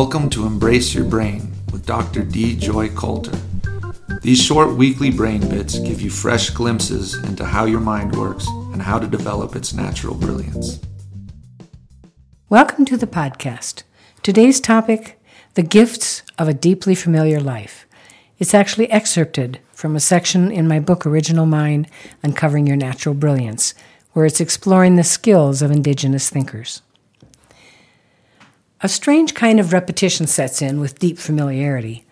Welcome to Embrace Your Brain with Dr. D. Joy Coulter. These short weekly brain bits give you fresh glimpses into how your mind works and how to develop its natural brilliance. Welcome to the podcast. Today's topic The Gifts of a Deeply Familiar Life. It's actually excerpted from a section in my book Original Mind Uncovering Your Natural Brilliance, where it's exploring the skills of indigenous thinkers. A strange kind of repetition sets in with deep familiarity.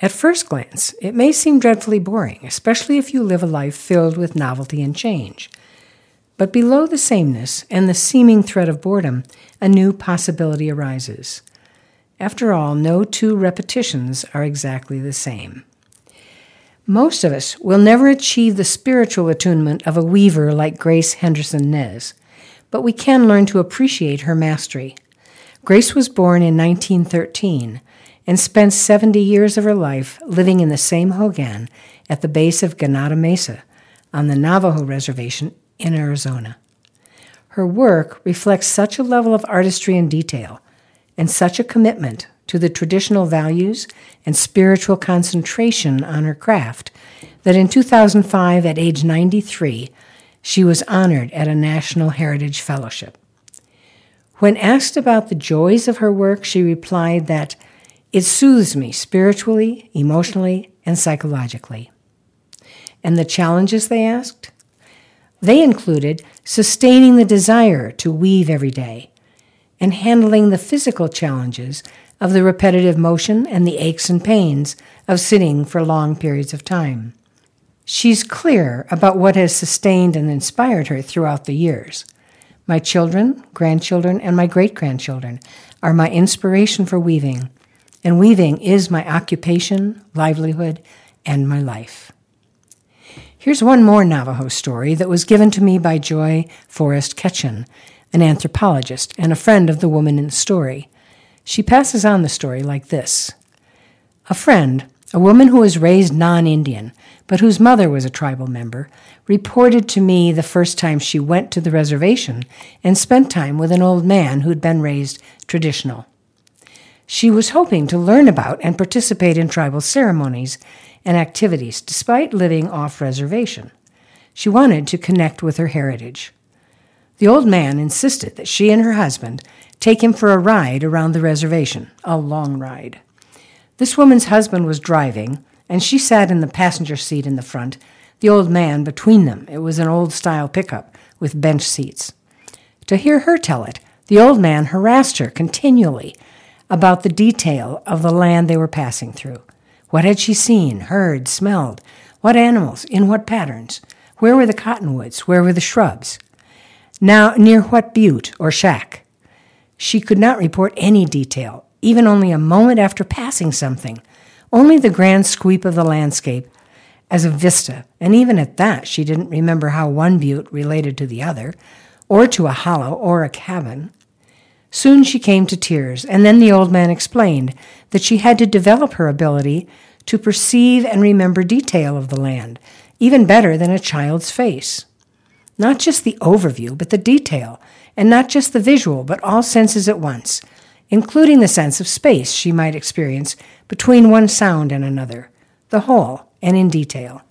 At first glance, it may seem dreadfully boring, especially if you live a life filled with novelty and change. But below the sameness and the seeming threat of boredom, a new possibility arises. After all, no two repetitions are exactly the same. Most of us will never achieve the spiritual attunement of a weaver like Grace Henderson Nez, but we can learn to appreciate her mastery. Grace was born in 1913 and spent 70 years of her life living in the same hogan at the base of Ganado Mesa on the Navajo Reservation in Arizona. Her work reflects such a level of artistry and detail and such a commitment to the traditional values and spiritual concentration on her craft that in 2005, at age 93, she was honored at a National Heritage Fellowship. When asked about the joys of her work, she replied that it soothes me spiritually, emotionally, and psychologically. And the challenges they asked? They included sustaining the desire to weave every day and handling the physical challenges of the repetitive motion and the aches and pains of sitting for long periods of time. She's clear about what has sustained and inspired her throughout the years. My children, grandchildren, and my great grandchildren are my inspiration for weaving, and weaving is my occupation, livelihood, and my life. Here's one more Navajo story that was given to me by Joy Forrest Ketchen, an anthropologist and a friend of the woman in the story. She passes on the story like this A friend, a woman who was raised non Indian, but whose mother was a tribal member, reported to me the first time she went to the reservation and spent time with an old man who'd been raised traditional. She was hoping to learn about and participate in tribal ceremonies and activities despite living off reservation. She wanted to connect with her heritage. The old man insisted that she and her husband take him for a ride around the reservation, a long ride. This woman's husband was driving, and she sat in the passenger seat in the front, the old man between them. It was an old style pickup with bench seats. To hear her tell it, the old man harassed her continually about the detail of the land they were passing through. What had she seen, heard, smelled? What animals? In what patterns? Where were the cottonwoods? Where were the shrubs? Now, near what butte or shack? She could not report any detail, even only a moment after passing something, only the grand sweep of the landscape as a vista, and even at that she didn't remember how one butte related to the other, or to a hollow or a cabin. Soon she came to tears, and then the old man explained that she had to develop her ability to perceive and remember detail of the land, even better than a child's face. Not just the overview, but the detail, and not just the visual, but all senses at once, including the sense of space she might experience between one sound and another, the whole, and in detail.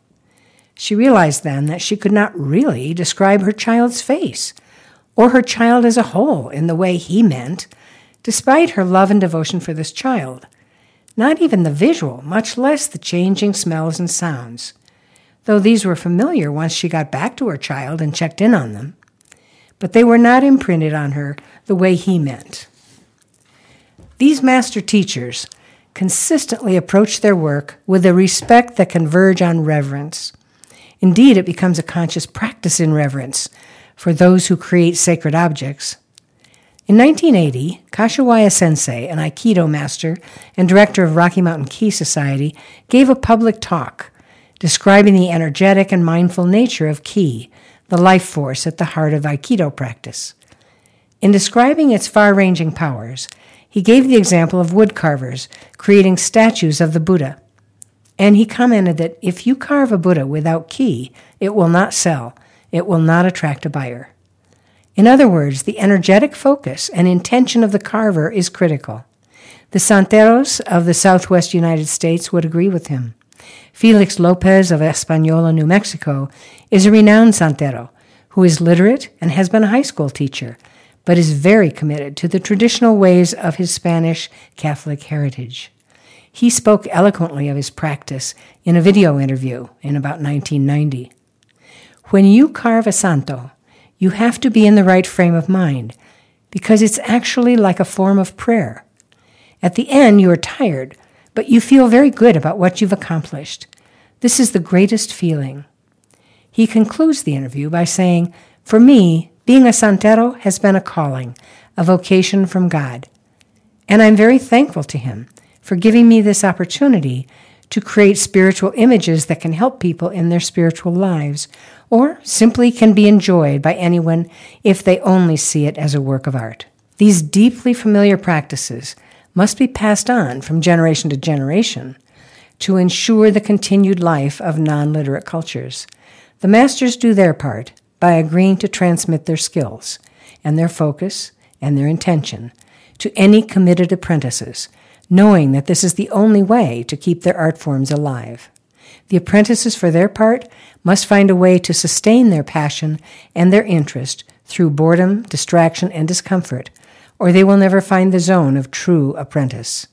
She realized then that she could not really describe her child's face or her child as a whole in the way he meant, despite her love and devotion for this child. Not even the visual, much less the changing smells and sounds, though these were familiar once she got back to her child and checked in on them. But they were not imprinted on her the way he meant. These master teachers consistently approach their work with a respect that converge on reverence. Indeed, it becomes a conscious practice in reverence for those who create sacred objects. In 1980, Kashiwaya Sensei, an Aikido master and director of Rocky Mountain Ki Society, gave a public talk describing the energetic and mindful nature of Ki, the life force at the heart of Aikido practice. In describing its far ranging powers, he gave the example of wood carvers creating statues of the Buddha. And he commented that if you carve a Buddha without Ki, it will not sell it will not attract a buyer. In other words, the energetic focus and intention of the carver is critical. The Santeros of the southwest United States would agree with him. Felix Lopez of Española, New Mexico, is a renowned Santero who is literate and has been a high school teacher, but is very committed to the traditional ways of his Spanish Catholic heritage. He spoke eloquently of his practice in a video interview in about 1990. When you carve a santo, you have to be in the right frame of mind because it's actually like a form of prayer. At the end, you are tired, but you feel very good about what you've accomplished. This is the greatest feeling. He concludes the interview by saying, For me, being a santero has been a calling, a vocation from God. And I'm very thankful to Him for giving me this opportunity to create spiritual images that can help people in their spiritual lives, or simply can be enjoyed by anyone if they only see it as a work of art. These deeply familiar practices must be passed on from generation to generation to ensure the continued life of non literate cultures. The masters do their part by agreeing to transmit their skills and their focus and their intention to any committed apprentices, knowing that this is the only way to keep their art forms alive. The apprentices, for their part, must find a way to sustain their passion and their interest through boredom, distraction, and discomfort, or they will never find the zone of true apprentice.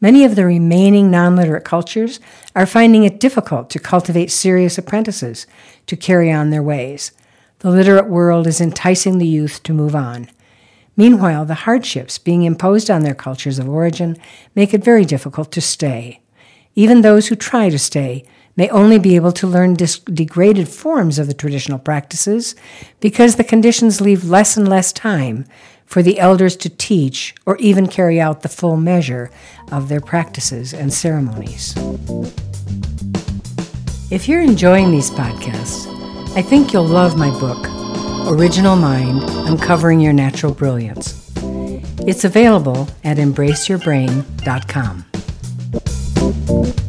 Many of the remaining non literate cultures are finding it difficult to cultivate serious apprentices to carry on their ways. The literate world is enticing the youth to move on. Meanwhile, the hardships being imposed on their cultures of origin make it very difficult to stay. Even those who try to stay may only be able to learn dis- degraded forms of the traditional practices because the conditions leave less and less time for the elders to teach or even carry out the full measure of their practices and ceremonies. If you're enjoying these podcasts, I think you'll love my book, Original Mind Uncovering Your Natural Brilliance. It's available at embraceyourbrain.com.